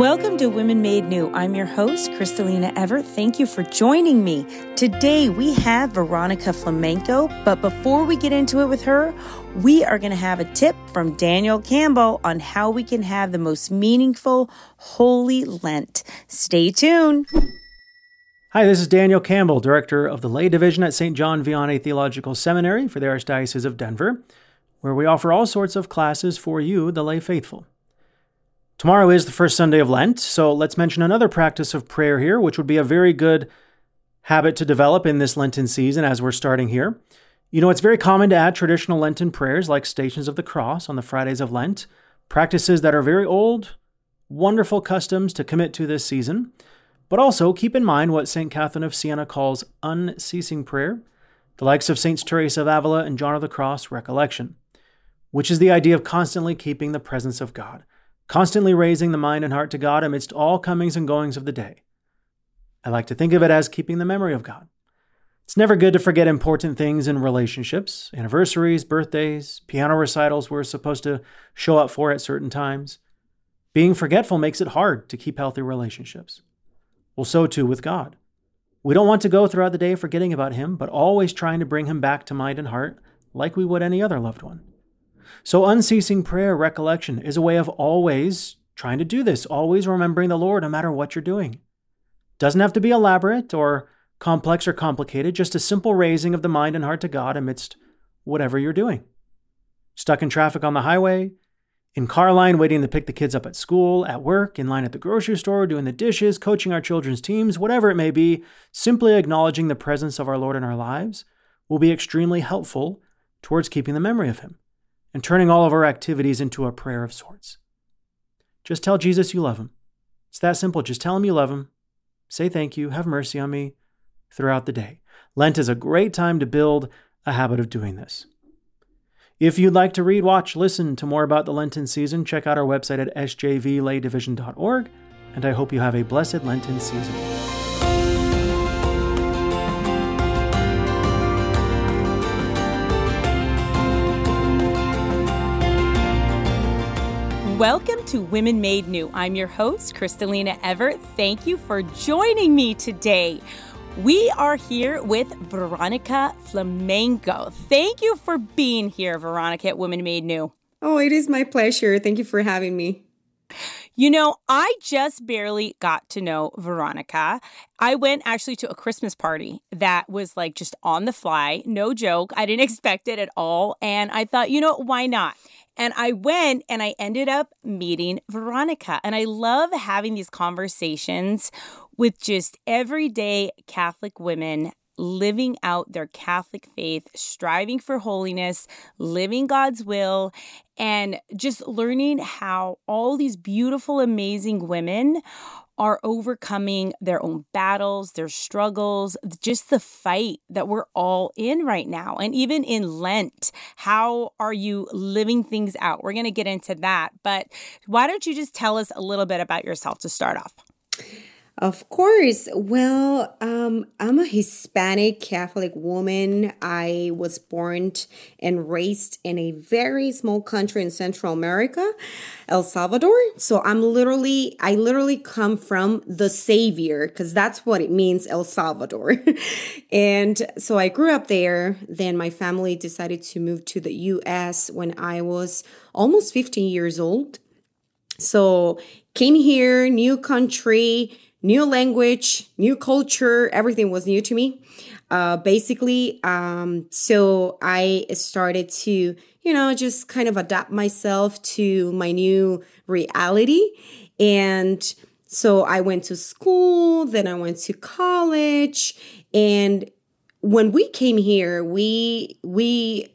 Welcome to Women Made New. I'm your host, Crystalina Evert. Thank you for joining me. Today we have Veronica Flamenco, but before we get into it with her, we are going to have a tip from Daniel Campbell on how we can have the most meaningful Holy Lent. Stay tuned. Hi, this is Daniel Campbell, Director of the Lay Division at St. John Vianney Theological Seminary for the Archdiocese of Denver, where we offer all sorts of classes for you, the lay faithful. Tomorrow is the first Sunday of Lent, so let's mention another practice of prayer here, which would be a very good habit to develop in this Lenten season as we're starting here. You know, it's very common to add traditional Lenten prayers like Stations of the Cross on the Fridays of Lent, practices that are very old, wonderful customs to commit to this season. But also keep in mind what St. Catherine of Siena calls unceasing prayer, the likes of Saints Teresa of Avila and John of the Cross recollection, which is the idea of constantly keeping the presence of God constantly raising the mind and heart to God amidst all comings and goings of the day. I like to think of it as keeping the memory of God. It's never good to forget important things in relationships, anniversaries, birthdays, piano recitals we're supposed to show up for at certain times. Being forgetful makes it hard to keep healthy relationships. Well, so too with God. We don't want to go throughout the day forgetting about Him, but always trying to bring Him back to mind and heart like we would any other loved one. So, unceasing prayer, recollection, is a way of always trying to do this, always remembering the Lord no matter what you're doing. Doesn't have to be elaborate or complex or complicated, just a simple raising of the mind and heart to God amidst whatever you're doing. Stuck in traffic on the highway, in car line waiting to pick the kids up at school, at work, in line at the grocery store, doing the dishes, coaching our children's teams, whatever it may be, simply acknowledging the presence of our Lord in our lives will be extremely helpful towards keeping the memory of Him and turning all of our activities into a prayer of sorts. Just tell Jesus you love him. It's that simple. Just tell him you love him. Say thank you. Have mercy on me throughout the day. Lent is a great time to build a habit of doing this. If you'd like to read, watch, listen to more about the Lenten season, check out our website at sjvlaydivision.org, and I hope you have a blessed Lenten season. Welcome to Women Made New. I'm your host, Crystalina Evert. Thank you for joining me today. We are here with Veronica Flamenco. Thank you for being here, Veronica, at Women Made New. Oh, it is my pleasure. Thank you for having me. You know, I just barely got to know Veronica. I went actually to a Christmas party that was like just on the fly, no joke. I didn't expect it at all. And I thought, you know, why not? And I went and I ended up meeting Veronica. And I love having these conversations with just everyday Catholic women living out their Catholic faith, striving for holiness, living God's will, and just learning how all these beautiful, amazing women are overcoming their own battles, their struggles, just the fight that we're all in right now. And even in Lent, how are you living things out? We're going to get into that. But why don't you just tell us a little bit about yourself to start off? Of course. Well, um, I'm a Hispanic Catholic woman. I was born and raised in a very small country in Central America, El Salvador. So I'm literally, I literally come from the Savior because that's what it means, El Salvador. and so I grew up there. Then my family decided to move to the US when I was almost 15 years old. So came here, new country new language, new culture, everything was new to me. Uh, basically, um, so I started to, you know, just kind of adapt myself to my new reality. And so I went to school, then I went to college. And when we came here, we, we,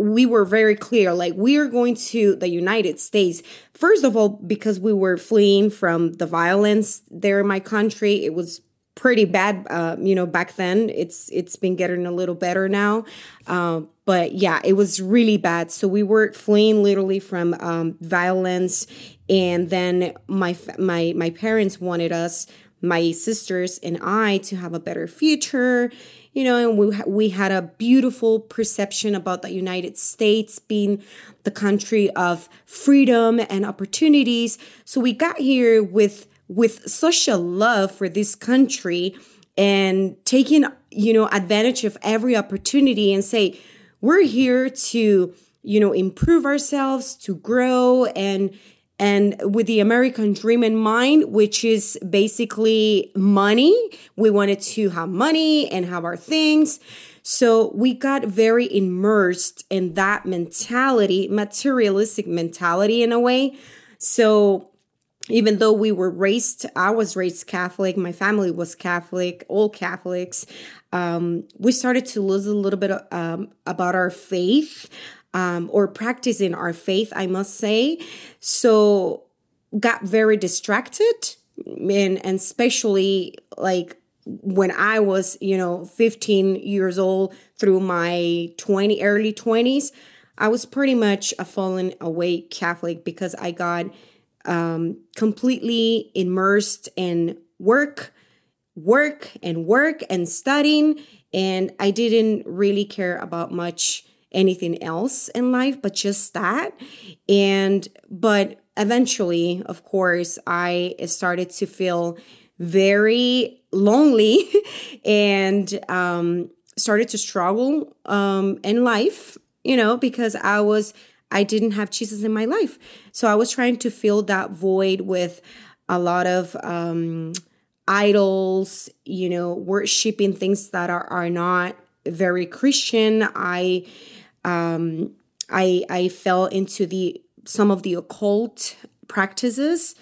we were very clear like we are going to the United States. First of all because we were fleeing from the violence there in my country it was pretty bad uh, you know back then. It's it's been getting a little better now. Uh, but yeah it was really bad. So we were fleeing literally from um, violence. And then my my my parents wanted us my sisters and I to have a better future. You know, and we we had a beautiful perception about the United States being the country of freedom and opportunities. So we got here with with such a love for this country and taking, you know, advantage of every opportunity and say, we're here to, you know, improve ourselves, to grow and and with the American dream in mind, which is basically money. We wanted to have money and have our things. So we got very immersed in that mentality, materialistic mentality in a way. So even though we were raised, I was raised Catholic, my family was Catholic, all Catholics, um, we started to lose a little bit um, about our faith um, or practicing our faith, I must say. So got very distracted and, and especially like when I was, you know, 15 years old through my 20 early 20s, I was pretty much a fallen away Catholic because I got um, completely immersed in work, work and work and studying. And I didn't really care about much anything else in life but just that. And but eventually of course i started to feel very lonely and um started to struggle um in life you know because i was i didn't have jesus in my life. So i was trying to fill that void with a lot of um idols you know worshiping things that are are not very christian. I um, I I fell into the some of the occult practices,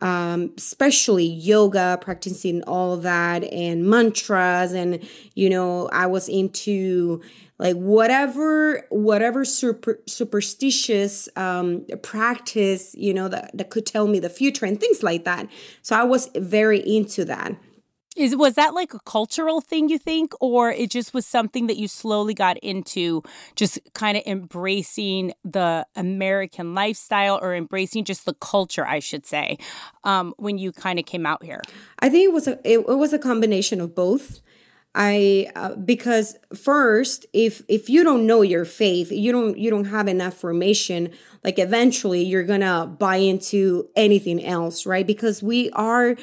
um, especially yoga, practicing all that and mantras, and you know I was into like whatever whatever super superstitious um, practice you know that, that could tell me the future and things like that. So I was very into that. Is was that like a cultural thing you think or it just was something that you slowly got into just kind of embracing the American lifestyle or embracing just the culture I should say um, when you kind of came out here? I think it was a it, it was a combination of both. I uh, because first if if you don't know your faith, you don't you don't have enough formation like eventually you're going to buy into anything else, right? Because we are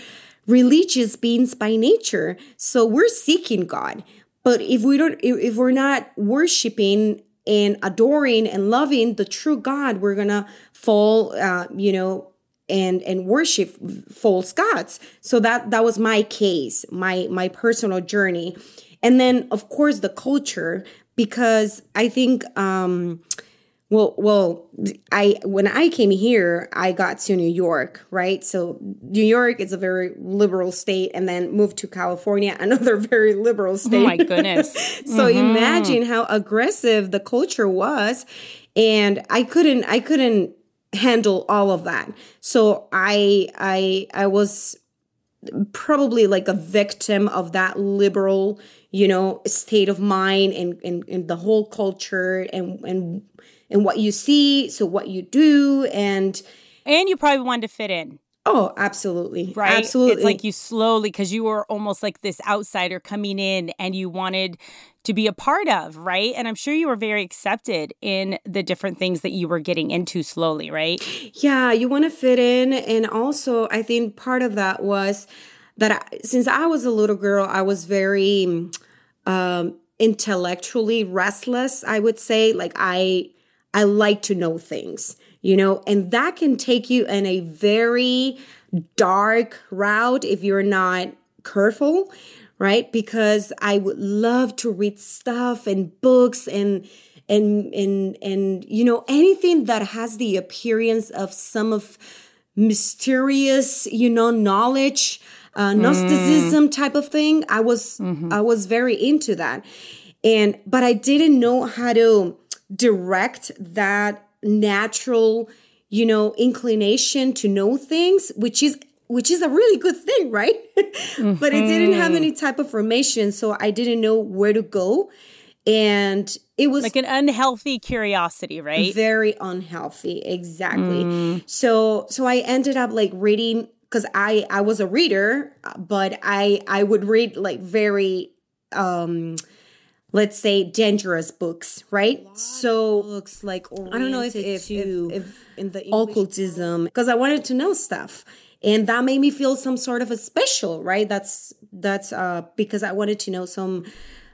religious beings by nature. So we're seeking God. But if we don't, if we're not worshiping and adoring and loving the true God, we're gonna fall, uh, you know, and and worship false gods. So that that was my case, my my personal journey, and then of course the culture because I think um, well, well, I when I came here, I got to New York, right? So New York is a very liberal state, and then moved to California, another very liberal state. Oh my goodness! so mm-hmm. imagine how aggressive the culture was, and I couldn't, I couldn't handle all of that. So I, I, I was probably like a victim of that liberal you know state of mind and, and, and the whole culture and and and what you see, so what you do, and and you probably wanted to fit in. Oh, absolutely. Right. Absolutely. It's like you slowly, because you were almost like this outsider coming in and you wanted to be a part of, right? And I'm sure you were very accepted in the different things that you were getting into slowly, right? Yeah, you want to fit in. And also, I think part of that was that I, since I was a little girl, I was very um, intellectually restless, I would say. Like, I I like to know things, you know, and that can take you in a very dark route if you're not careful, right? Because I would love to read stuff and books and and and and you know anything that has the appearance of some of mysterious, you know, knowledge, uh, Gnosticism mm. type of thing. I was mm-hmm. I was very into that, and but I didn't know how to direct that natural you know inclination to know things which is which is a really good thing right mm-hmm. but it didn't have any type of formation so i didn't know where to go and it was like an unhealthy curiosity right very unhealthy exactly mm. so so i ended up like reading because I I was a reader, but I I would read like very um let's say dangerous books, right? So Looks like I don't know if if, to if, if in the English occultism because I wanted to know stuff. And that made me feel some sort of a special, right? That's that's uh because I wanted to know some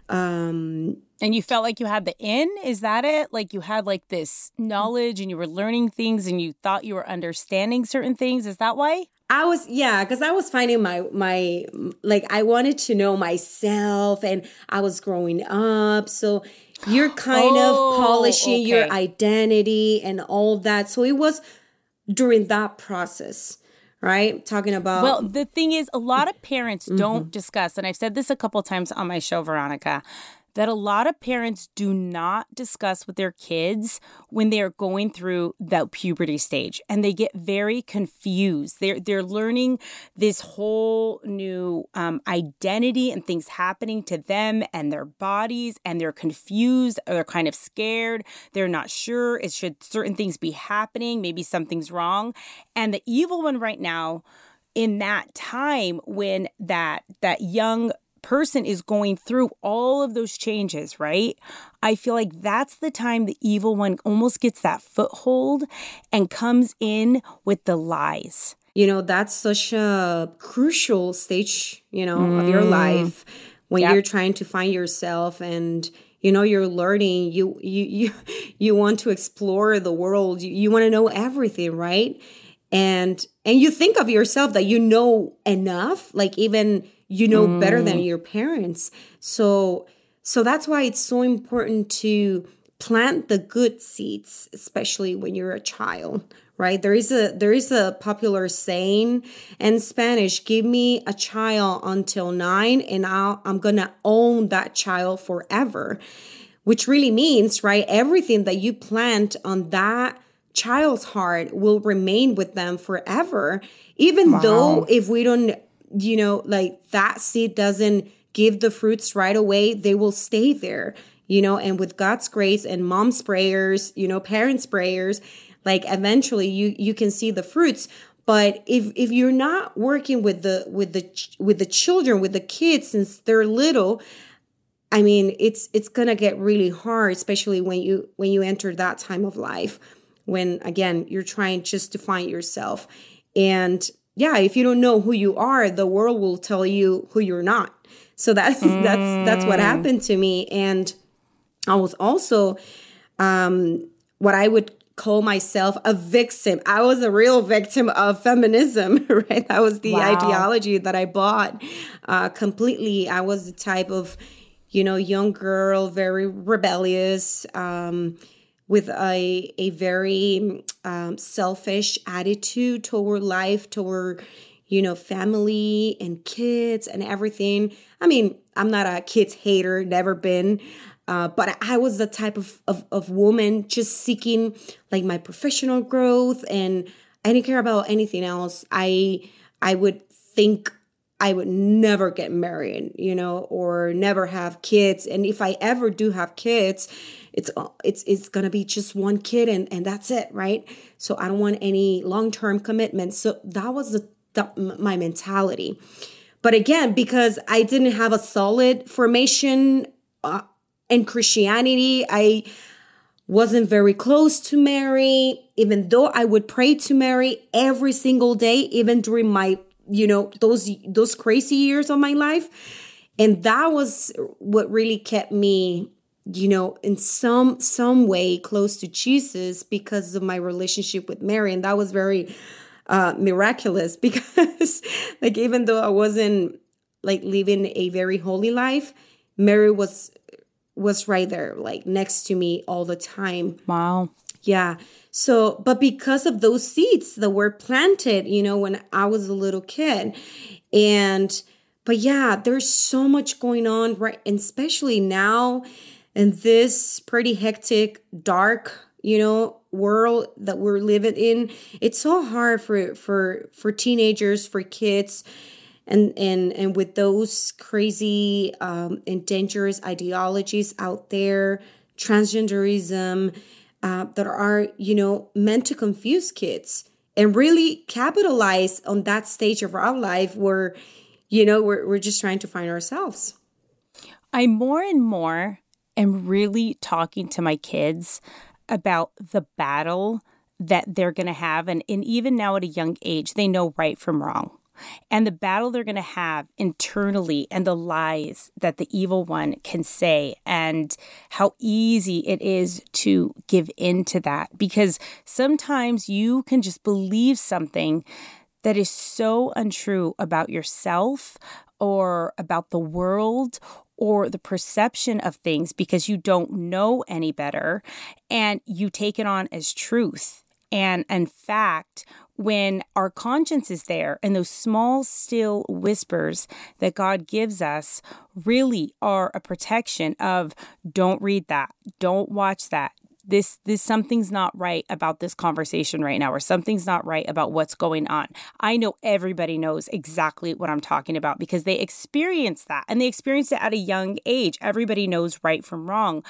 um And you felt like you had the in? Is that it? Like you had like this knowledge and you were learning things and you thought you were understanding certain things? Is that why? I was yeah, because I was finding my my like I wanted to know myself and I was growing up. So you're kind Oh, of polishing your identity and all that. So it was during that process, right? Talking about Well, the thing is, a lot of parents Mm-hmm. don't discuss, and I've said this a couple times on my show, Veronica, that a lot of parents do not discuss with their kids when they're going through that puberty stage, and they get very confused. They're they're learning this whole new um, identity and things happening to them and their bodies, and they're confused. Or they're kind of scared. They're not sure. It should certain things be happening. Maybe something's wrong, and the evil one right now in that time when that that young person is going through all of those changes right? I feel like that's the time the evil one almost gets that foothold and comes in with the lies. You know that's such a crucial stage you know of your mm. life when Yep. you're trying to find yourself and you know you're learning. You you you, you want to explore the world. You, you want to know everything right? And and you think of yourself that you know enough like even you know better than mm. your parents. So so that's why it's so important to plant the good seeds especially when you're a child right? There is a there is a popular saying in spanish give me a child until 9 and I'll, i'm gonna own that child forever which really means right everything that you plant on that child's heart will remain with them forever even though if we don't you know like that seed doesn't give the fruits right away they will stay there you know? And with god's grace and mom's prayers you know parents prayers like eventually you you can see the fruits. But if if you're not working with the with the with the children with the kids since they're little I mean, it's it's gonna get really hard, especially when you when you enter that time of life, when again you're trying just to find yourself, and yeah, if you don't know who you are, the world will tell you who you're not. So that's that's that's what happened to me, and I was also um, what I would call myself a victim. I was a real victim of feminism, right? That was the Wow. ideology that I bought uh, completely. I was the type of, you know, young girl, very rebellious, um, with a a very um, selfish attitude toward life, toward you know family and kids and everything. I mean, I'm not a kids hater, never been. Uh, but I was the type of, of, of woman just seeking like my professional growth and I didn't care about anything else. I I would think I would never get married, you know, or never have kids. And if I ever do have kids, it's it's it's gonna be just one kid and and that's it, right? So I don't want any long term commitment. So that was the, the my mentality. But again, because I didn't have a solid formation uh, in Christianity, I wasn't very close to Mary, even though I would pray to Mary every single day, even during my, you know, those those crazy years of my life. And that was what really kept me, you know, in some some way close to Jesus because of my relationship with Mary. And that was very uh miraculous because like even though I wasn't like living a very holy life, Mary was was right there like next to me all the time wow yeah so but because of those seeds that were planted you know when i was a little kid and but yeah there's so much going on right and especially now in this pretty hectic dark you know world that we're living in it's so hard for for for teenagers for kids and and and with those crazy um, and dangerous ideologies out there, transgenderism uh, that are you know meant to confuse kids and really capitalize on that stage of our life where you know we're, we're just trying to find ourselves. I more and more am really talking to my kids about the battle that they're going to have and, and even now at a young age they know right from wrong and the battle they're going to have internally and the lies that the evil one can say and how easy it is to give in to that. Because sometimes you can just believe something that is so untrue about yourself or about the world or the perception of things because you don't know any better and you take it on as truth. And in fact when our conscience is there and those small, still whispers that God gives us really are a protection of don't read that, don't watch that. This, this something's not right about this conversation right now, or something's not right about what's going on. I know everybody knows exactly what I'm talking about because they experience that and they experienced it at a young age. Everybody knows right from wrong.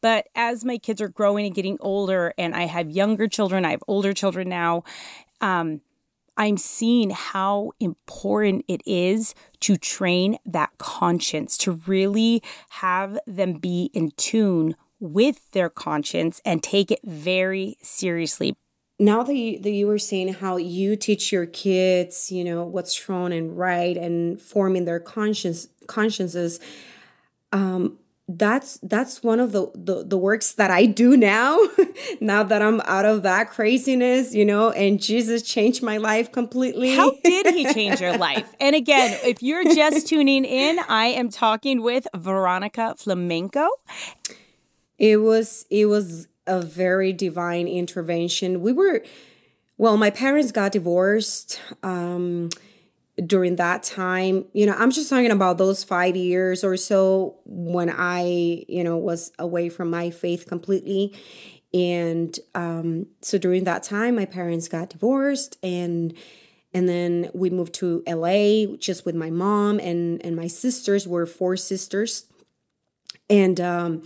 But as my kids are growing and getting older, and I have younger children, I have older children now, um, I'm seeing how important it is to train that conscience, to really have them be in tune with their conscience and take it very seriously. Now that you, that you were saying how you teach your kids, you know, what's wrong and right and forming their conscience consciences, um, that's that's one of the, the the works that I do now now that I'm out of that craziness you know and Jesus changed my life completely How did he change your life? And again, if you're just tuning in, I am talking with Veronica Flamenco. It was it was a very divine intervention. We were well, my parents got divorced um during that time you know i'm just talking about those five years or so when i you know was away from my faith completely. And um so during that time my parents got divorced and and then we moved to la just with my mom and and my sisters. Were four sisters. And um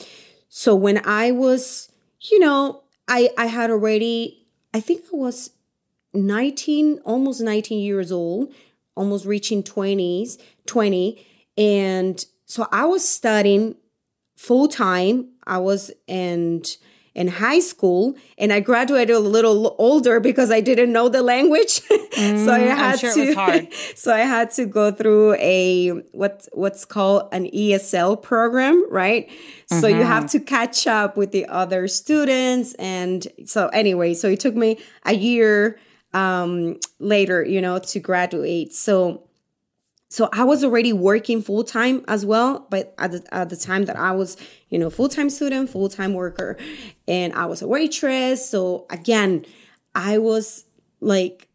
so when i was you know i i had already i think i was 19 almost 19 years old almost reaching 20s, 20. And so I was studying full time. I was in in high school and I graduated a little older because I didn't know the language. Mm, so I had sure to so I had to go through a what what's called an ESL program, right? Mm-hmm. So you have mm-hmm. to catch up with the other students and so anyway, so it took me a year um, later, you know, to graduate. So, so I was already working full time as well, but at the, at the time that I was, you know, full time student, full time worker, and I was a waitress. So again, I was like,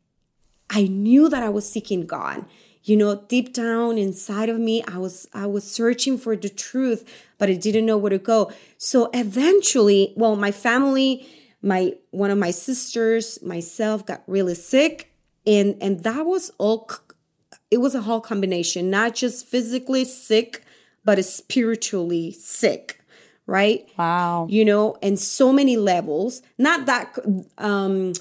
I knew that I was seeking God. You know, deep down inside of me, I was I was searching for the truth, but I didn't know where to go. So eventually, well, my family my one of my sisters myself got really sick and and that was all it was a whole combination not just physically sick but spiritually sick right wow you know and so many levels not that um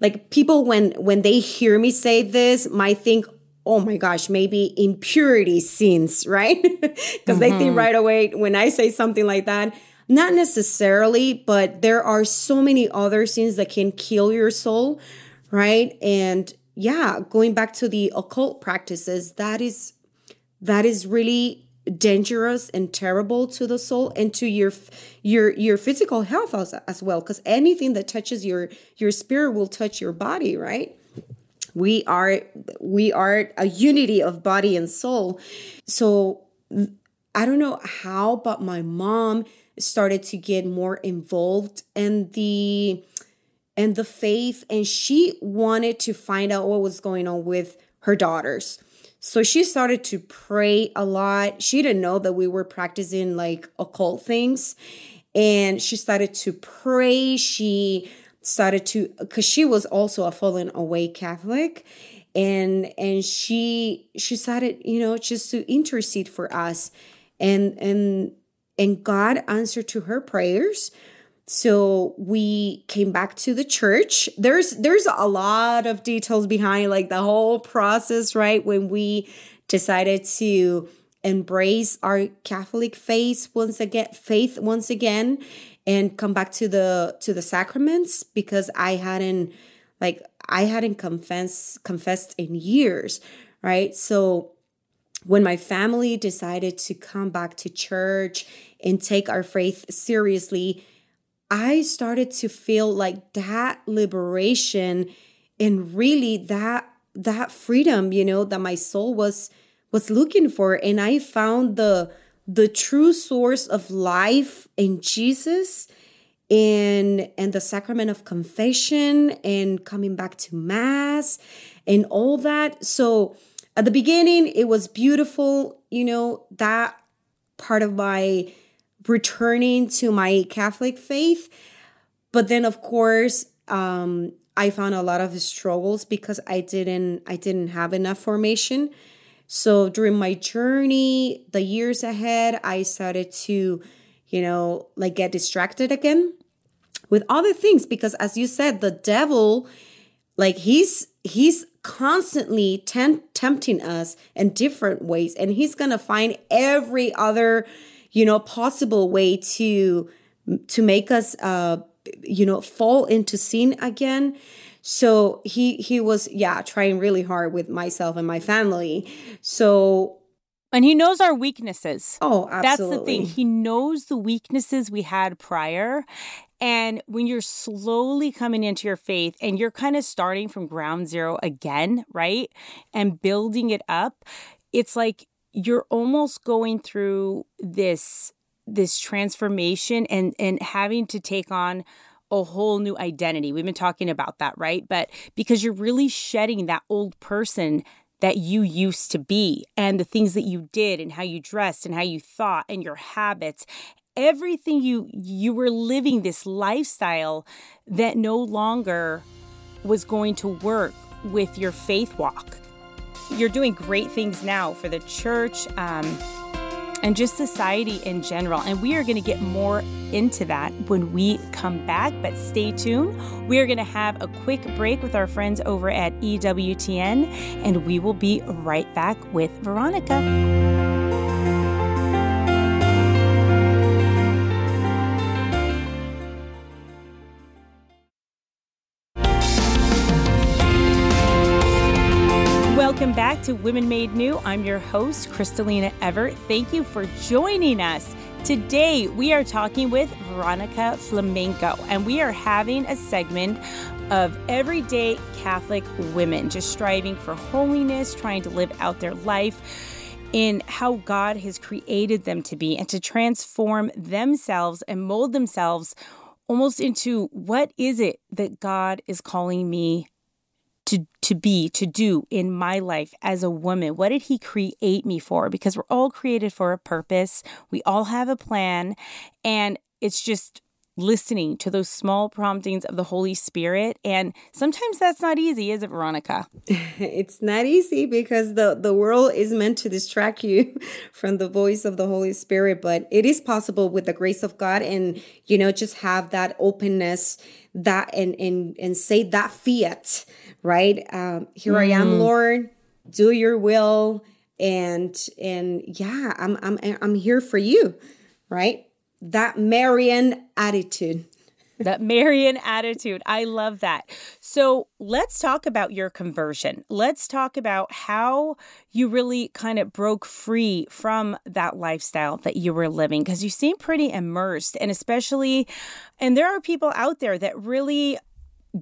like people when when they hear me say this might think oh my gosh maybe impurity sins right because mm-hmm. they think mm-hmm. right away when i say something like that not necessarily, but there are so many other sins that can kill your soul, right? And yeah, going back to the occult practices, that is that is really dangerous and terrible to the soul and to your your your physical health as, as well because anything that touches your your spirit will touch your body right we are we are a unity of body and soul so i don't know how but my mom started to get more involved in the and the faith and she wanted to find out what was going on with her daughters. So she started to pray a lot. She didn't know that we were practicing like occult things. And she started to pray. She started to because she was also a fallen away Catholic. And and she she started, you know, just to intercede for us. And and and God answered to her prayers. so we came back to the church. There's there's a lot of details behind like the whole process right? When we decided to embrace our catholic faith once again faith once again and come back to the to the sacraments because i hadn't like i hadn't confessed confessed in years right? So when my family decided to come back to church and take our faith seriously, I started to feel like that liberation and really that that freedom, you know, that my soul was was looking for and I found the the true source of life in Jesus and and the sacrament of confession and coming back to mass and all that. So at the beginning, it was beautiful, you know, that part of my returning to my Catholic faith. But then, of course, um, I found a lot of struggles because I didn't I didn't have enough formation. So during my journey, the years ahead, I started to, you know, like get distracted again with other things because as you said, the devil like he's he's constantly ten- tempting us in different ways and he's going to find every other you know possible way to to make us uh you know fall into sin again so he he was yeah trying really hard with myself and my family so and he knows our weaknesses. Oh, absolutely. That's the thing. He knows the weaknesses we had prior. And when you're slowly coming into your faith and you're kind of starting from ground zero again, right? And building it up, it's like you're almost going through this this transformation and and having to take on a whole new identity. We've been talking about that, right? But because you're really shedding that old person that you used to be and the things that you did and how you dressed and how you thought and your habits everything you you were living this lifestyle that no longer was going to work with your faith walk you're doing great things now for the church um, and just society in general. And we are going to get more into that when we come back. But stay tuned. We are going to have a quick break with our friends over at EWTN, and we will be right back with Veronica. Back to Women Made New. I'm your host, Crystalina Evert. Thank you for joining us. Today, we are talking with Veronica Flamenco, and we are having a segment of everyday Catholic women just striving for holiness, trying to live out their life in how God has created them to be and to transform themselves and mold themselves almost into what is it that God is calling me to to be to do in my life as a woman? What did he create me for? Because we're all created for a purpose. We all have a plan. And it's just listening to those small promptings of the Holy Spirit. And sometimes that's not easy, is it, Veronica? it's not easy because the, the world is meant to distract you from the voice of the Holy Spirit, but it is possible with the grace of God and, you know, just have that openness that and and and say that fiat right? Um, here mm. I am, mm. Lord. Do your will, and and yeah, I'm I'm I'm here for you, right? That Marian attitude. that Marian attitude. I love that. So let's talk about your conversion. Let's talk about how you really kind of broke free from that lifestyle that you were living because you seem pretty immersed. And especially, and there are people out there that really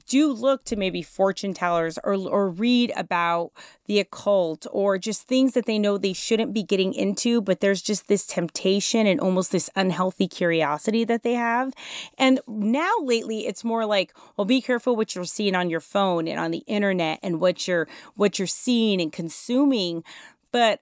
do look to maybe fortune tellers or or read about the occult or just things that they know they shouldn't be getting into but there's just this temptation and almost this unhealthy curiosity that they have. And now lately it's more like well be careful what you're seeing on your phone and on the internet and what you're what you're seeing and consuming. But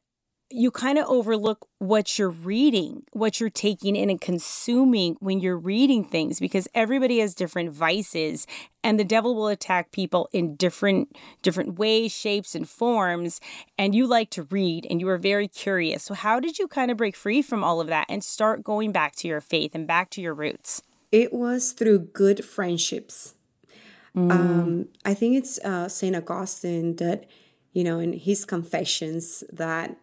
you kind of overlook what you're reading, what you're taking in and consuming when you're reading things because everybody has different vices and the devil will attack people in different different ways, shapes and forms and you like to read and you are very curious. So how did you kind of break free from all of that and start going back to your faith and back to your roots? it was through good friendships. Mm. Um, I think it's uh, St. Augustine that, you know, in his Confessions, that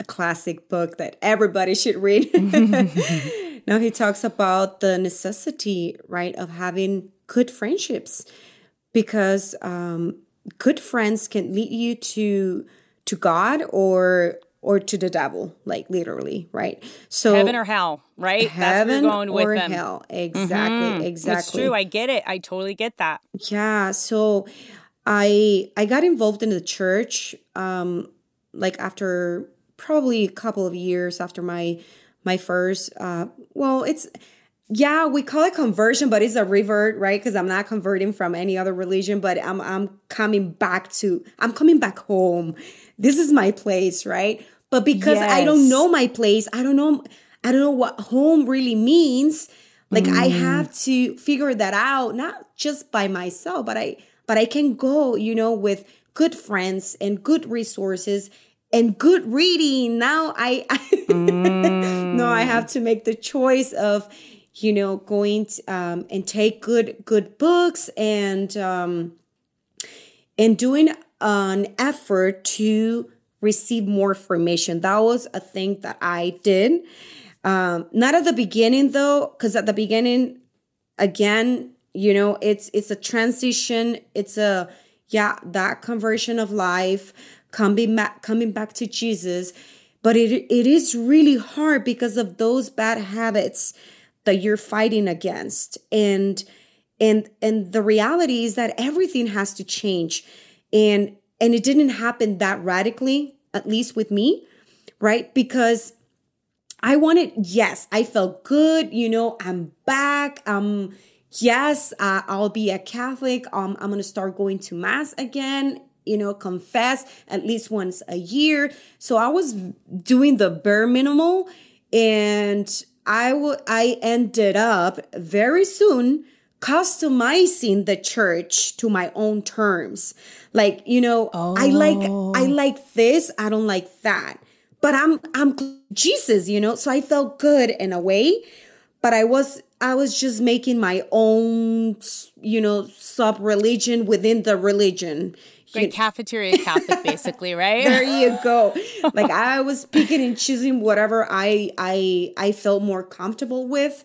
a classic book that everybody should read. now he talks about the necessity, right, of having good friendships because um, good friends can lead you to to God or or to the devil, like literally, right? So heaven or hell, right? Heaven or them. hell, exactly, mm-hmm. exactly. It's true. I get it. I totally get that. Yeah. So I I got involved in the church, um, like after probably a couple of years after my my first. Uh, well, it's yeah, we call it conversion, but it's a revert, right? Because I'm not converting from any other religion, but I'm I'm coming back to I'm coming back home. This is my place, right? But because yes. I don't know my place, I don't know I don't know what home really means. Like mm. I have to figure that out, not just by myself, but I but I can go, you know, with good friends and good resources and good reading. Now I, I mm. no, I have to make the choice of you know going to, um, and take good good books and um, and doing an effort to receive more information. That was a thing that I did. Um, not at the beginning though, because at the beginning, again, you know, it's it's a transition. It's a yeah, that conversion of life, coming back coming back to Jesus. But it it is really hard because of those bad habits that you're fighting against. And and and the reality is that everything has to change. And and it didn't happen that radically, at least with me, right? Because I wanted, yes, I felt good. You know, I'm back. Um, yes, uh, I'll be a Catholic. Um, I'm gonna start going to mass again. You know, confess at least once a year. So I was doing the bare minimal, and I would. I ended up very soon customizing the church to my own terms. Like, you know, oh. I like I oh. like this, I don't like that. But I'm I'm Jesus, you know? So I felt good in a way, but I was I was just making my own, you know, sub religion within the religion. Great cafeteria Catholic, basically, right? there you go. Like I was picking and choosing whatever I I I felt more comfortable with.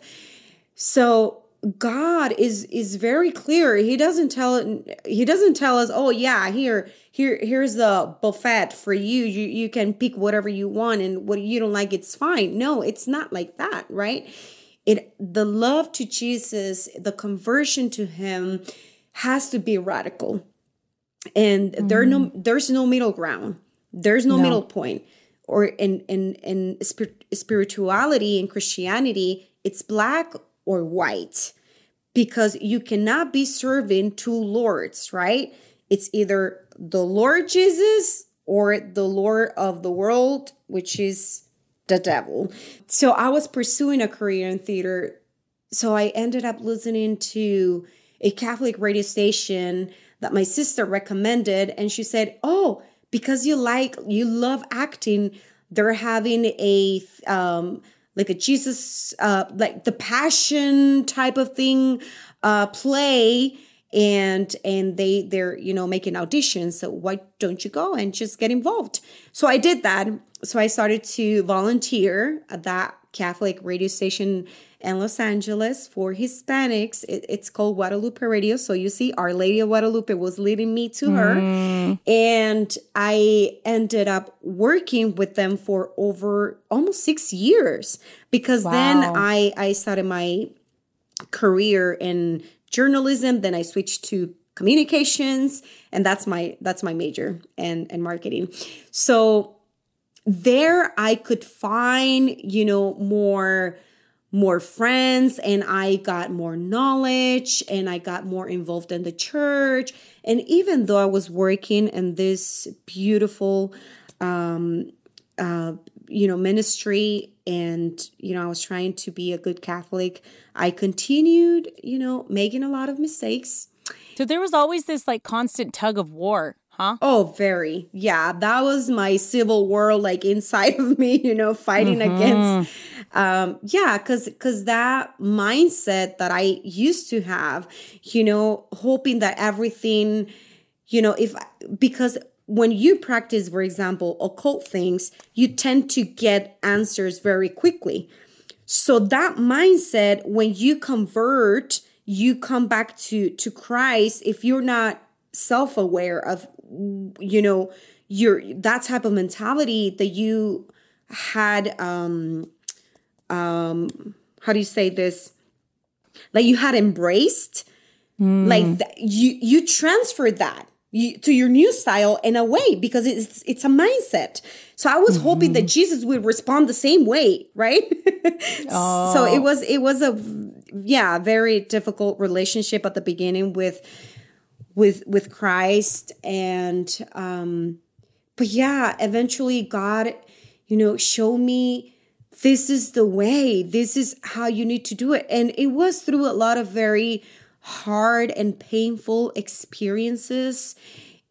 So God is is very clear. He doesn't tell he doesn't tell us, "Oh yeah, here here here's the buffet for you. You you can pick whatever you want and what you don't like it's fine." No, it's not like that, right? It the love to Jesus, the conversion to him has to be radical. And mm-hmm. there no there's no middle ground. There's no, no. middle point. Or in in in spirituality and Christianity, it's black or white because you cannot be serving two lords, right? It's either the Lord Jesus or the Lord of the world, which is the devil. So I was pursuing a career in theater. So I ended up listening to a Catholic radio station that my sister recommended. And she said, Oh, because you like, you love acting, they're having a, um, like a Jesus, uh, like the passion type of thing, uh, play and and they they're you know making auditions so why don't you go and just get involved so i did that so i started to volunteer at that catholic radio station in los angeles for hispanics. It, it's called guadalupe radio. So you see our lady of guadalupe was leading me to her. Mm. and i ended up working with them for over almost six years because wow. then i i started my career in journalism. Then i switched to communications and that's my that's my major and and marketing. So there i could find you know more more friends and i got more knowledge and i got more involved in the church. And even though i was working in this beautiful um uh you know ministry and you know i was trying to be a good catholic i continued you know making a lot of mistakes. So there was always this like constant tug of war huh oh very yeah that was my civil war like inside of me you know fighting mm-hmm. against um, yeah, because because that mindset that I used to have, you know, hoping that everything, you know, if because when you practice, for example, occult things, you tend to get answers very quickly. So that mindset, when you convert, you come back to to Christ. If you're not self-aware of, you know, your that type of mentality that you had, um, um, how do you say this? Like you had embraced, mm. like th- you you transferred that you, to your new style in a way because it's it's a mindset. So I was mm-hmm. hoping that mm-hmm. Jesus would respond the same way, right? oh. So it was it was a yeah, very difficult relationship at the beginning with with with Christ and um but yeah, eventually God, you know, showed me this is the way. This is how you need to do it. And it was through a lot of very hard and painful experiences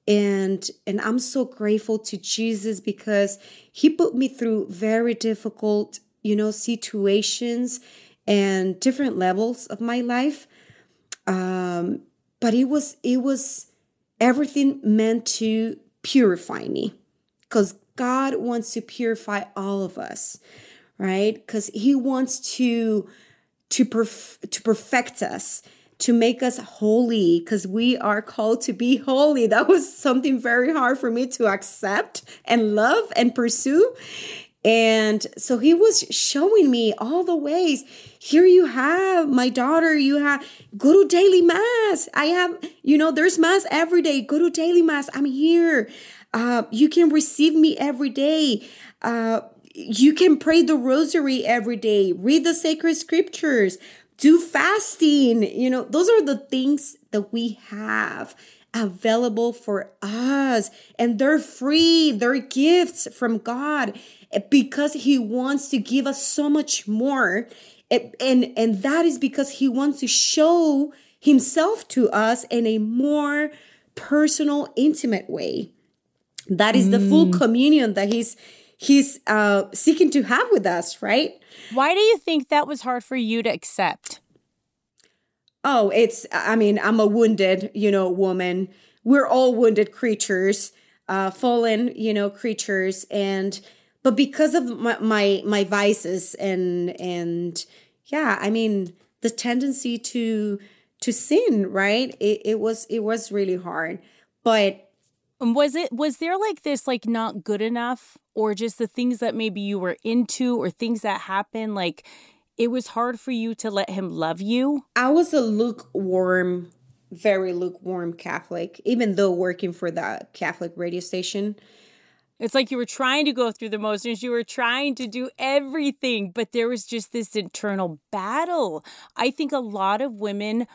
and and I'm so grateful to Jesus because he put me through very difficult, you know, situations and different levels of my life. Um but it was it was everything meant to purify me cuz God wants to purify all of us, right? Cuz he wants to to perf- to perfect us to make us holy because we are called to be holy. That was something very hard for me to accept and love and pursue. And so he was showing me all the ways. Here you have my daughter, you have go to daily mass. I have, you know, there's mass every day. Go to daily mass. I'm here. Uh, you can receive me every day. Uh, you can pray the rosary every day, read the sacred scriptures, do fasting. You know, those are the things that we have available for us and they're free. They're gifts from God because he wants to give us so much more. And, and that is because he wants to show himself to us in a more personal, intimate way. That is the full mm. communion that he's he's uh, seeking to have with us, right? Why do you think that was hard for you to accept? Oh, it's, I mean, I'm a wounded, you know, woman. We're all wounded creatures, uh, fallen, you know, creatures. And, but because of my, my, my vices and, and yeah, I mean, the tendency to, to sin, right? It, it was, it was really hard. But um, was it was there like this like not good enough or just the things that maybe you were into or things that happened like it was hard for you to let him love you? I was a lukewarm very lukewarm Catholic even though working for the Catholic radio station. It's like you were trying to go through the motions, you were trying to do everything, but there was just this internal battle. I think a lot of women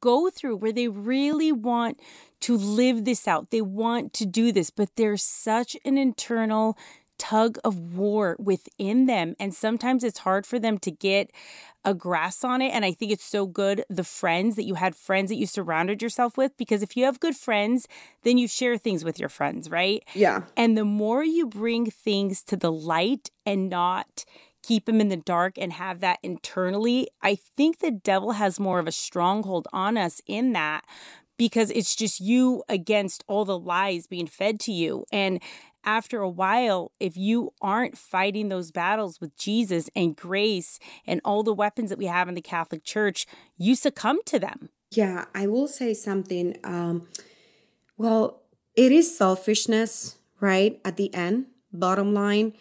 go through where they really want to live this out. They want to do this, but there's such an internal tug of war within them. And sometimes it's hard for them to get a grasp on it. And I think it's so good the friends that you had friends that you surrounded yourself with, because if you have good friends, then you share things with your friends, right? Yeah. And the more you bring things to the light and not keep them in the dark and have that internally, I think the devil has more of a stronghold on us in that because it's just you against all the lies being fed to you. And after a while, if you aren't fighting those battles with Jesus and grace and all the weapons that we have in the Catholic Church, you succumb to them. Yeah, I will say something. Um, well, it is selfishness, right? At the end, bottom line,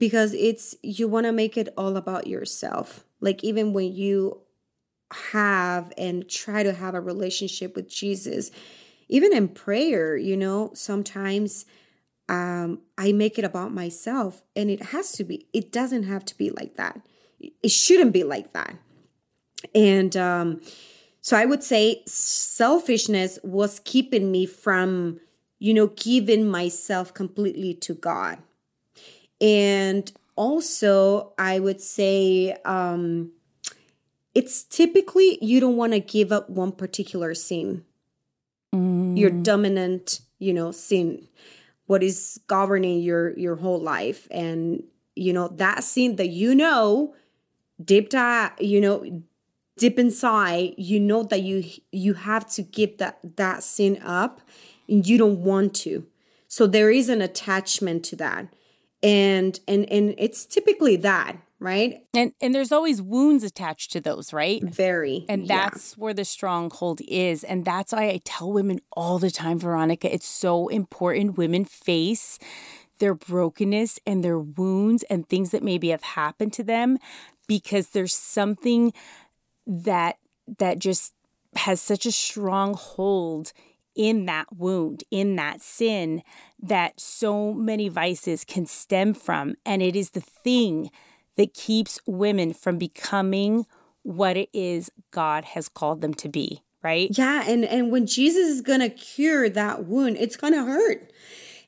because it's you want to make it all about yourself. Like, even when you have and try to have a relationship with Jesus. Even in prayer, you know, sometimes um, I make it about myself, and it has to be, it doesn't have to be like that. It shouldn't be like that. And um, so I would say selfishness was keeping me from, you know, giving myself completely to God. And also, I would say, um, it's typically you don't want to give up one particular sin. Mm. Your dominant, you know, sin, what is governing your your whole life, and you know that sin that you know deep dive, uh, you know, deep inside, you know that you you have to give that that sin up and you don't want to. So there is an attachment to that. And and and it's typically that, right? And and there's always wounds attached to those, right? Very. And that's yeah. where the stronghold is. And that's why I tell women all the time, Veronica, it's so important women face their brokenness and their wounds and things that maybe have happened to them because there's something that that just has such a strong hold in that wound, in that sin that so many vices can stem from. And it is the thing that keeps women from becoming what it is God has called them to be, right? Yeah, and and when Jesus is going to cure that wound, it's going to hurt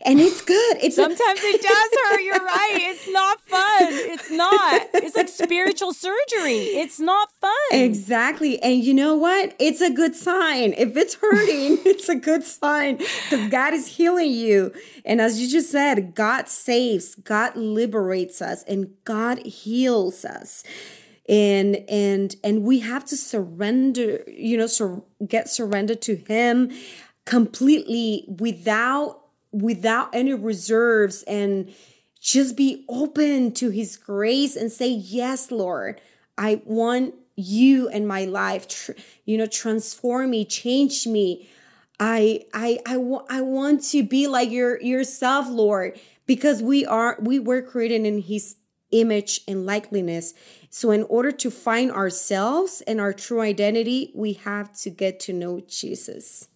and it's good. It's sometimes a- it does hurt. You're right. It's not fun. It's not. It's like spiritual surgery. It's not fun. Exactly. And you know what? It's a good sign. If it's hurting, it's a good sign because God is healing you. And as you just said, God saves, God liberates us, and God heals us and and and we have to surrender you know sur- get surrendered to him completely without without any reserves and just be open to his grace and say yes lord i want you in my life. Tr- you know transform me change me. I i i, want I want to be like your yourself lord because we are we were created in his image and likeness. So in order to find ourselves and our true identity we have to get to know jesus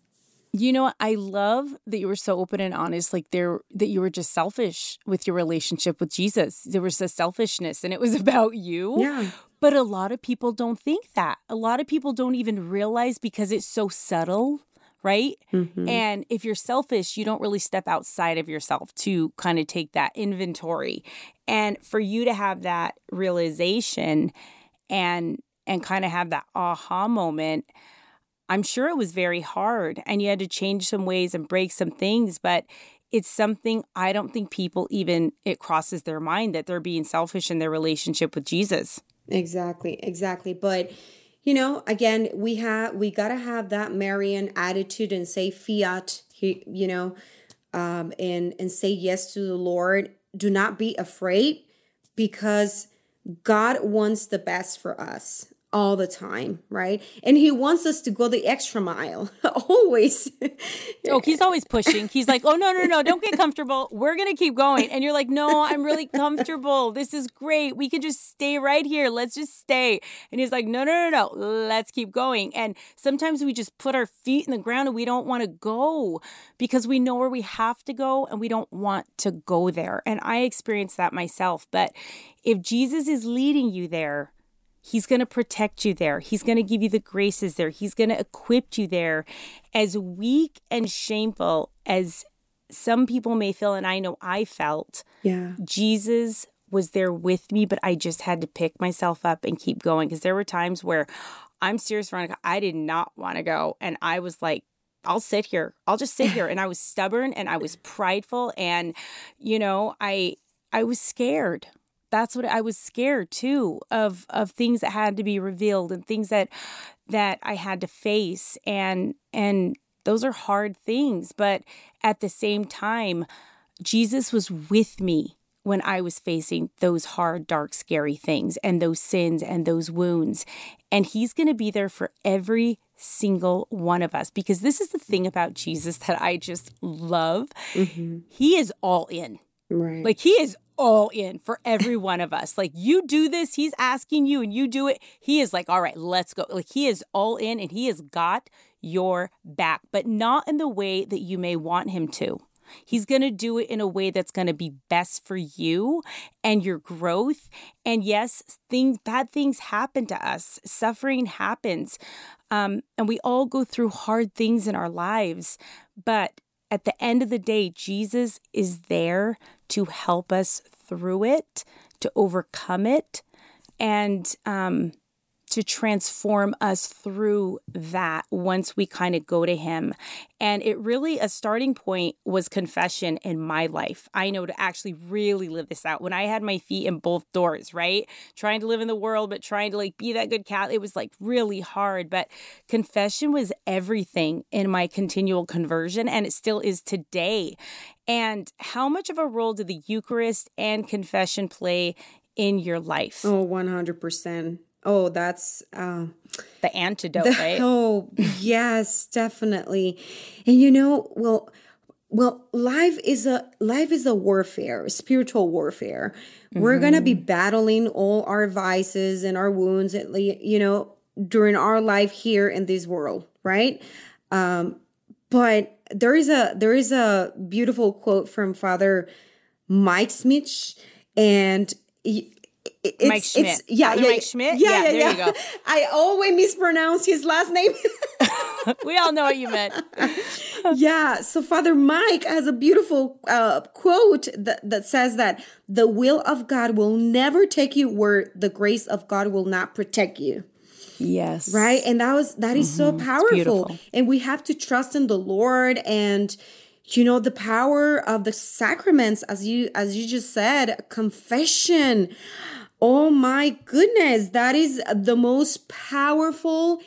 you know, I love that you were so open and honest, like there that you were just selfish with your relationship with Jesus. There was a selfishness and it was about you. Yeah. But a lot of people don't think that. A lot of people don't even realize because it's so subtle, right? Mm-hmm. And if you're selfish, you don't really step outside of yourself to kind of take that inventory. And for you to have that realization and and kind of have that aha moment, I'm sure it was very hard and you had to change some ways and break some things, but it's something I don't think people even it crosses their mind that they're being selfish in their relationship with Jesus. Exactly, exactly. But you know, again, we have we got to have that Marian attitude and say fiat, you know, um and and say yes to the Lord. Do not be afraid because God wants the best for us all the time, right? And he wants us to go the extra mile, always. oh, he's always pushing. He's like, oh, no, no, no, don't get comfortable. We're going to keep going. And you're like, no, I'm really comfortable. This is great. We can just stay right here. Let's just stay. And he's like, no, no, no, no, let's keep going. And sometimes we just put our feet in the ground and we don't want to go because we know where we have to go and we don't want to go there. And I experienced that myself. But if Jesus is leading you there, He's going to protect you there. He's going to give you the graces there. He's going to equip you there. As weak and shameful as some people may feel, and I know I felt, yeah, Jesus was there with me, but I just had to pick myself up and keep going because there were times where I'm serious, Veronica, I did not want to go. And I was like, I'll sit here. I'll just sit here. And I was stubborn and I was prideful. And, you know, I, I was scared that's what I was scared too of of things that had to be revealed and things that that I had to face and and those are hard things but at the same time Jesus was with me when I was facing those hard dark scary things and those sins and those wounds and he's going to be there for every single one of us because this is the thing about Jesus that I just love mm-hmm. he is all in Right. Like he is all in for every one of us. Like you do this, he's asking you and you do it. He is like, all right, let's go. Like he is all in and he has got your back, but not in the way that you may want him to. He's going to do it in a way that's going to be best for you and your growth. And yes, things bad things happen to us. Suffering happens. Um, and we all go through hard things in our lives. But at the end of the day, Jesus is there to help us through it, to overcome it. And um, to transform us through that once we kind of go to Him. And it really, a starting point was confession in my life. I know to actually really live this out. When I had my feet in both doors, right? Trying to live in the world, but trying to like be that good cat, it was like really hard. But confession was everything in my continual conversion, and it still is today. And how much of a role did the Eucharist and confession play in your life? Oh, 100%. Oh, that's uh, the antidote, the, right? Oh, yes, definitely. And you know, well, well, life is a life is a warfare, spiritual warfare. Mm-hmm. We're gonna be battling all our vices and our wounds, at you know, during our life here in this world, right? Um, but there is a there is a beautiful quote from Father Mike Smith, and he, it's, Mike Schmitz. It's, yeah, yeah, Mike Schmitz. Yeah, yeah, yeah. yeah. I always mispronounce his last name. we all know what you meant. yeah. So Father Mike has a beautiful uh, quote that, that says that the will of God will never take you where the grace of God will not protect you. Yes. Right. And that was that is mm-hmm. so powerful. And we have to trust in the Lord and you know the power of the sacraments as you as you just said confession. Oh my goodness that is the most powerful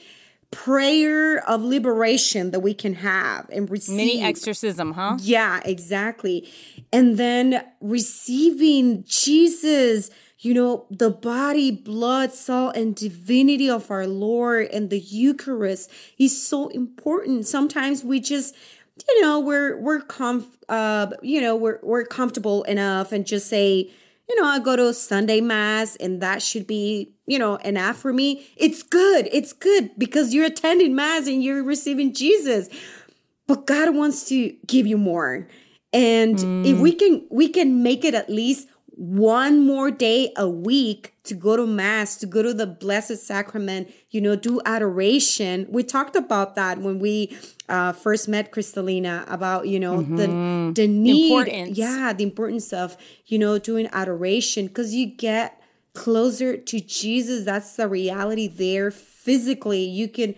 prayer of liberation that we can have and receive. mini exorcism huh? Yeah exactly. And then receiving jesus you know the body blood soul and divinity of our lord and the eucharist is so important. Sometimes we just you know we're we're comf uh you know we're we're comfortable enough and just say you know i go to sunday mass and that should be you know enough for me. It's good. It's good because you're attending mass and you're receiving jesus. But god wants to give you more. And mm. if we can we can make it at least one more day a week to go to mass to go to the blessed sacrament you know do adoration. We talked about that when we uh, first met Crystalina about you know mm-hmm. the the need importance. yeah the importance of you know doing adoration because you get closer to Jesus. That's the reality there physically. You can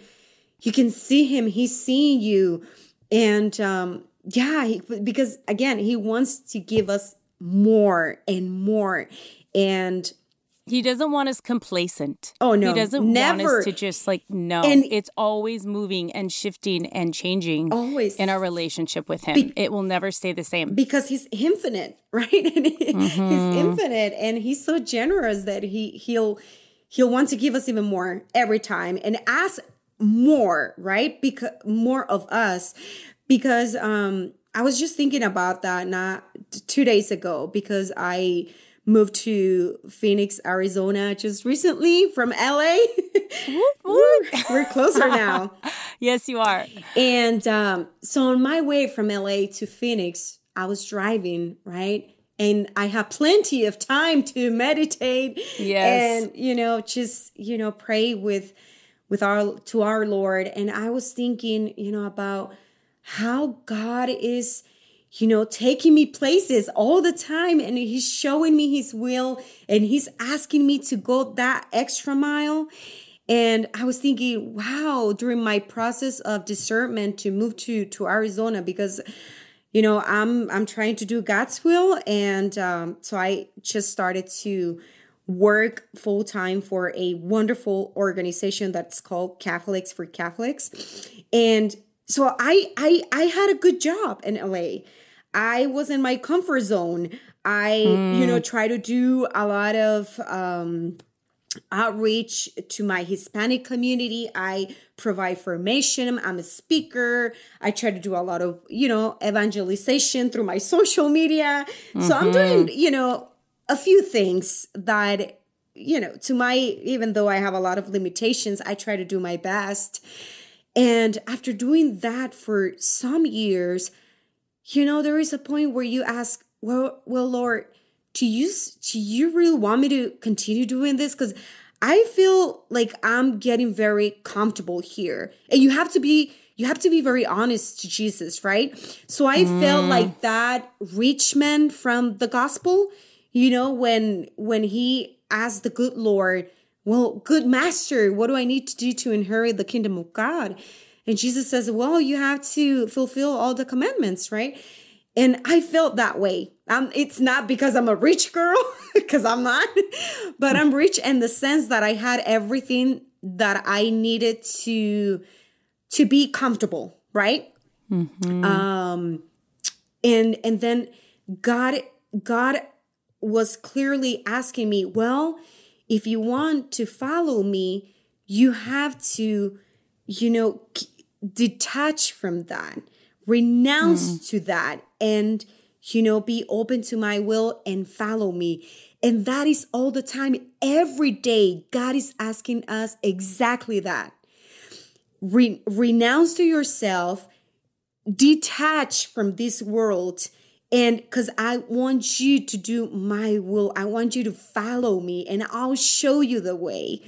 you can see him. He's seeing you. And um yeah he, because again he wants to give us more and more. And he doesn't want us complacent. Oh no, he doesn't never. want us to just like no. And it's always moving and shifting and changing. Always in our relationship with him, Be- it will never stay the same because he's infinite, right? And mm-hmm. He's infinite, and he's so generous that he he'll he'll want to give us even more every time and ask more, right? Because more of us, because um I was just thinking about that not two days ago because I moved to Phoenix, Arizona just recently from LA. We're closer now. yes, you are. And um, so on my way from LA to Phoenix, I was driving, right? And I had plenty of time to meditate. Yes. And, you know, just, you know, pray with with our to our Lord. And I was thinking, you know, about how God is, you know, taking me places all the time and He's showing me His will and He's asking me to go that extra mile. And I was thinking, wow, during my process of discernment to move to to Arizona because you know i'm i'm trying to do god's will and um, so i just started to work full time for a wonderful organization that's called catholics for catholics and so I I I had a good job in LA. I was in my comfort zone. I mm. you know try to do a lot of um outreach to my Hispanic community. I provide formation. I'm a speaker. I try to do a lot of, you know, evangelization through my social media. Mm-hmm. So I'm doing, mm-hmm. you know, a few things that, you know, to my, even though I have a lot of limitations, I try to do my best. And after doing that for some years, you know, there is a point where you ask, well, well, Lord, do you do you really want me to continue doing this? Because I feel like I'm getting very comfortable here. And you have to be you have to be very honest to Jesus, right? So I mm. felt like that rich man from the gospel, you know, when when he asked the good Lord, Well, good master, what do I need to do to inherit the kingdom of God? And Jesus says, Well, you have to fulfill all the commandments, right? And I felt that way. Um, it's not because I'm a rich girl, because I'm not, but I'm rich in the sense that I had everything that I needed to to be comfortable, right? Mm-hmm. Um, and and then God God was clearly asking me, well, if you want to follow me, you have to, you know, detach from that, renounce mm. to that, and, you know, be open to my will and follow me. And that is all the time. Every day, God is asking us exactly that. Re- renounce to yourself, detach from this world, and because I want you to do my will, I want you to follow me, and I'll show you the way.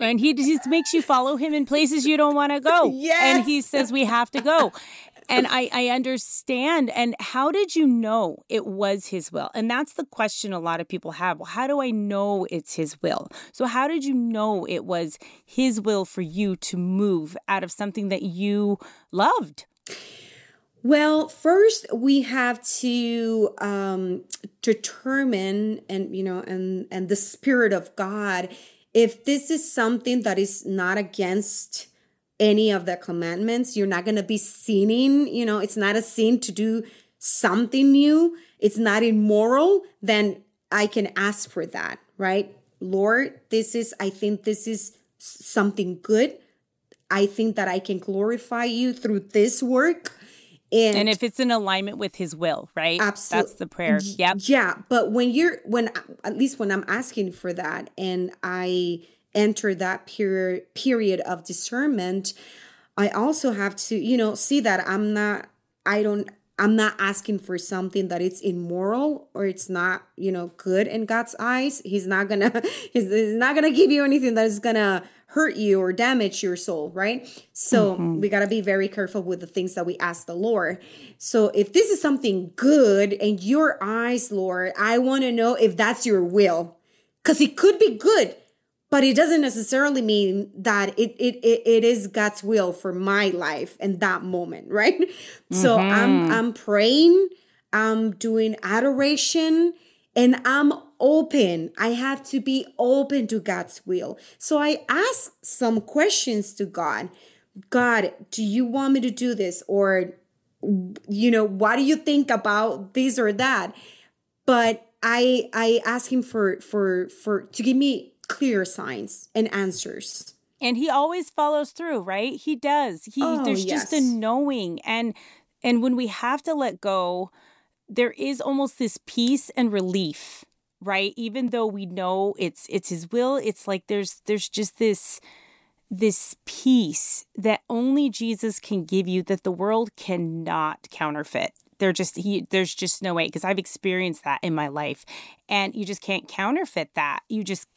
And he just makes you follow him in places you don't want to go. yes. And he says we have to go. and I, I understand. And how did you know it was his will? And that's the question a lot of people have. Well, how do I know it's his will? So, how did you know it was his will for you to move out of something that you loved? Well, first we have to um, determine, and you know, and and the spirit of God, if this is something that is not against any of the commandments, you're not going to be sinning. You know, it's not a sin to do something new. It's not immoral. Then I can ask for that, right? Lord, this is. I think this is something good. I think that I can glorify you through this work and, and if it's in alignment with his will, right? Absolutely. That's the prayer. Yep. Yeah. But when you're, when, at least when I'm asking for that and I enter that period, period of discernment, I also have to, you know, see that I'm not, I don't, I'm not asking for something that it's immoral or it's not, you know, good in God's eyes. He's not gonna, he's, he's not gonna give you anything that is gonna hurt you or damage your soul, right? So mm-hmm. we got to be very careful with the things that we ask the Lord. So if this is something good in your eyes, Lord, I want to know if that's your will. Because it could be good, but it doesn't necessarily mean that it, it it it is God's will for my life in that moment, right? Mm-hmm. So I'm I'm praying, I'm doing adoration, and I'm open. I have to be open to God's will. So I ask some questions to God. God, do you want me to do this? Or, you know, what do you think about this or that? But I I ask him for for for to give me clear signs and answers. And he always follows through, right? He does. He oh, there's yes. just a knowing and and when we have to let go, there is almost this peace and relief right even though we know it's it's his will it's like there's there's just this this peace that only Jesus can give you that the world cannot counterfeit. There just he there's just no way because I've experienced that in my life and you just can't counterfeit that. You just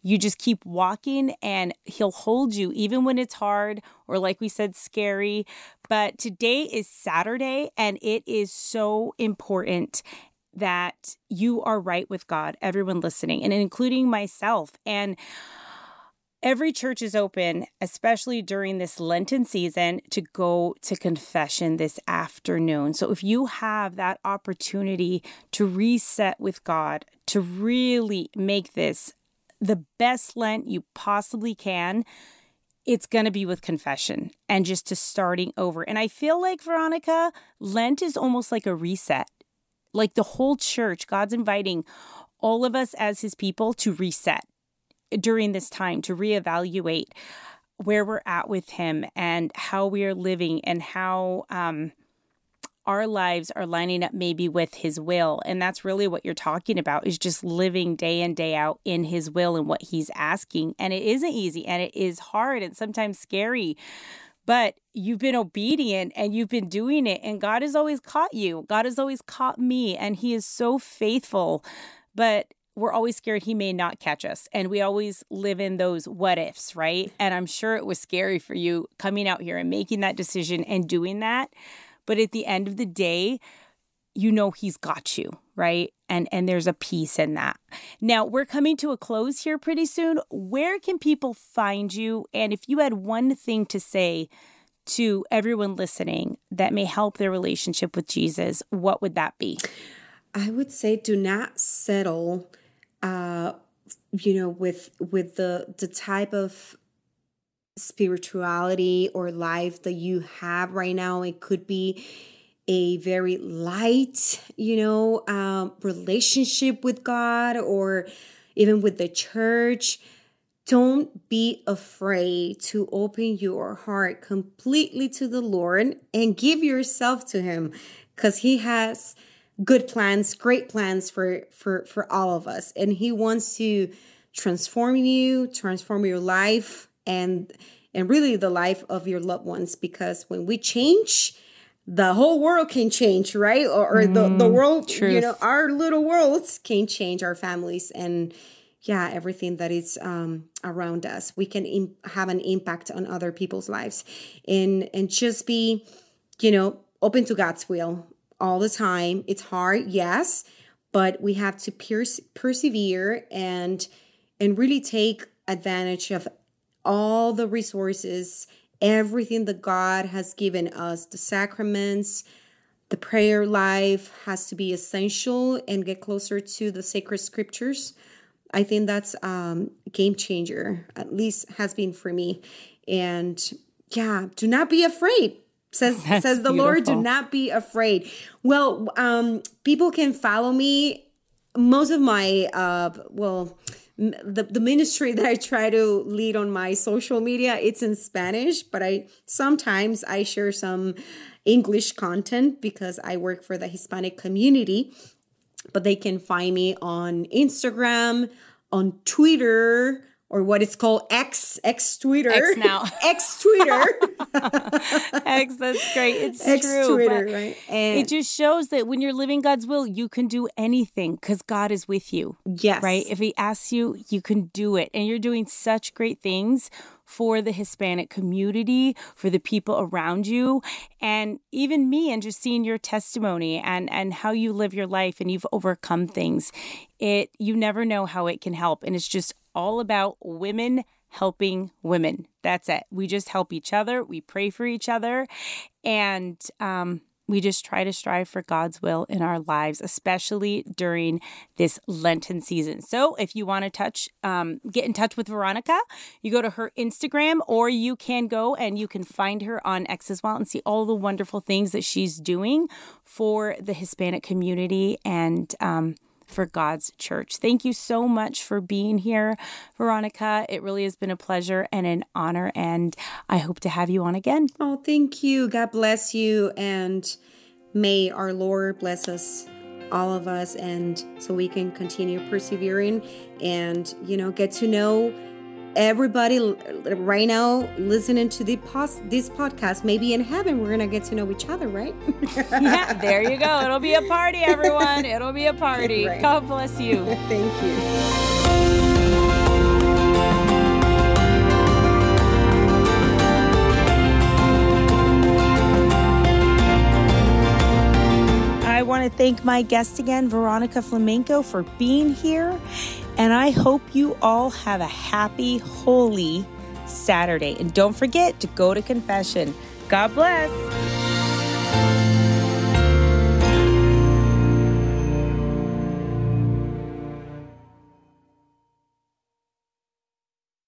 you just keep walking and he'll hold you even when it's hard or like we said scary. But today is Saturday and it is so important that you are right with God, everyone listening, and including myself. And every church is open, especially during this Lenten season, to go to confession this afternoon. So if you have that opportunity to reset with God, to really make this the best Lent you possibly can, it's going to be with confession and just to starting over. And I feel like, Veronica, Lent is almost like a reset like the whole church, God's inviting all of us as his people to reset during this time, to reevaluate where we're at with him and how we are living and how um, our lives are lining up maybe with his will. And that's really what you're talking about is just living day in, day out in his will and what he's asking. And it isn't easy and it is hard and sometimes scary but you've been obedient and you've been doing it and God has always caught you. God has always caught me and he is so faithful. But we're always scared he may not catch us. And we always live in those what ifs, right? And I'm sure it was scary for you coming out here and making that decision and doing that. But at the end of the day, you know he's got you, right? And and there's a piece in that. Now, we're coming to a close here pretty soon. Where can people find you? And if you had one thing to say to everyone listening that may help their relationship with Jesus, what would that be? I would say do not settle uh you know with with the the type of spirituality or life that you have right now. It could be a very light, you know, um, relationship with God or even with the church. Don't be afraid to open your heart completely to the Lord and give yourself to Him because He has good plans, great plans for for for all of us, and He wants to transform you, transform your life, and and really the life of your loved ones. Because when we change, the whole world can change, right? Or, or the, the mm, world, truth. you know, our little worlds can change our families and yeah, everything that is um, around us. We can Im- have an impact on other people's lives and and just be, you know, open to God's will all the time. It's hard, yes, but we have to perse- persevere and and really take advantage of all the resources everything that God has given us, the sacraments, the prayer life has to be essential and get closer to the sacred scriptures. I think that's um game changer, at least has been for me. And yeah, do not be afraid. Says that's says the beautiful. Lord, do not be afraid. Well, um people can follow me. Most of my uh well the, the ministry that I try to lead on my social media, it's in Spanish, but I sometimes I share some English content because I work for the Hispanic community. But they can find me on Instagram, on Twitter, or what it's called X X Twitter. X now. X Twitter. X that's great. It's X true Twitter right? and it just shows that when you're living God's will you can do anything because God is with you yes. right? If He asks you you can do it. And you're doing such great things for the Hispanic community, for the people around you, and even me, and just seeing your testimony and and how you live your life and you've overcome things. It you never know how it can help, and it's just all about women helping women. That's it. We just help each other. We pray for each other. And um, we just try to strive for God's will in our lives, especially during this Lenten season. So, if you want to touch, um, get in touch with Veronica, you go to her Instagram, or you can go and you can find her on X as well and see all the wonderful things that she's doing for the Hispanic community and. Um, for God's church. Thank you so much for being here, Veronica. It really has been a pleasure and an honor, and I hope to have you on again. Oh, thank you. God bless you, and may our Lord bless us all of us and so we can continue persevering and you know get to know everybody right now listening to the pos- this podcast, maybe in heaven we're gonna get to know each other, right? yeah, there you go. It'll be a party, everyone. It'll be a party. Right. God bless you. Thank you. I want to thank my guest again, Veronica Flamenco, for being here. And I hope you all have a happy, holy Saturday. And don't forget to go to confession. God bless.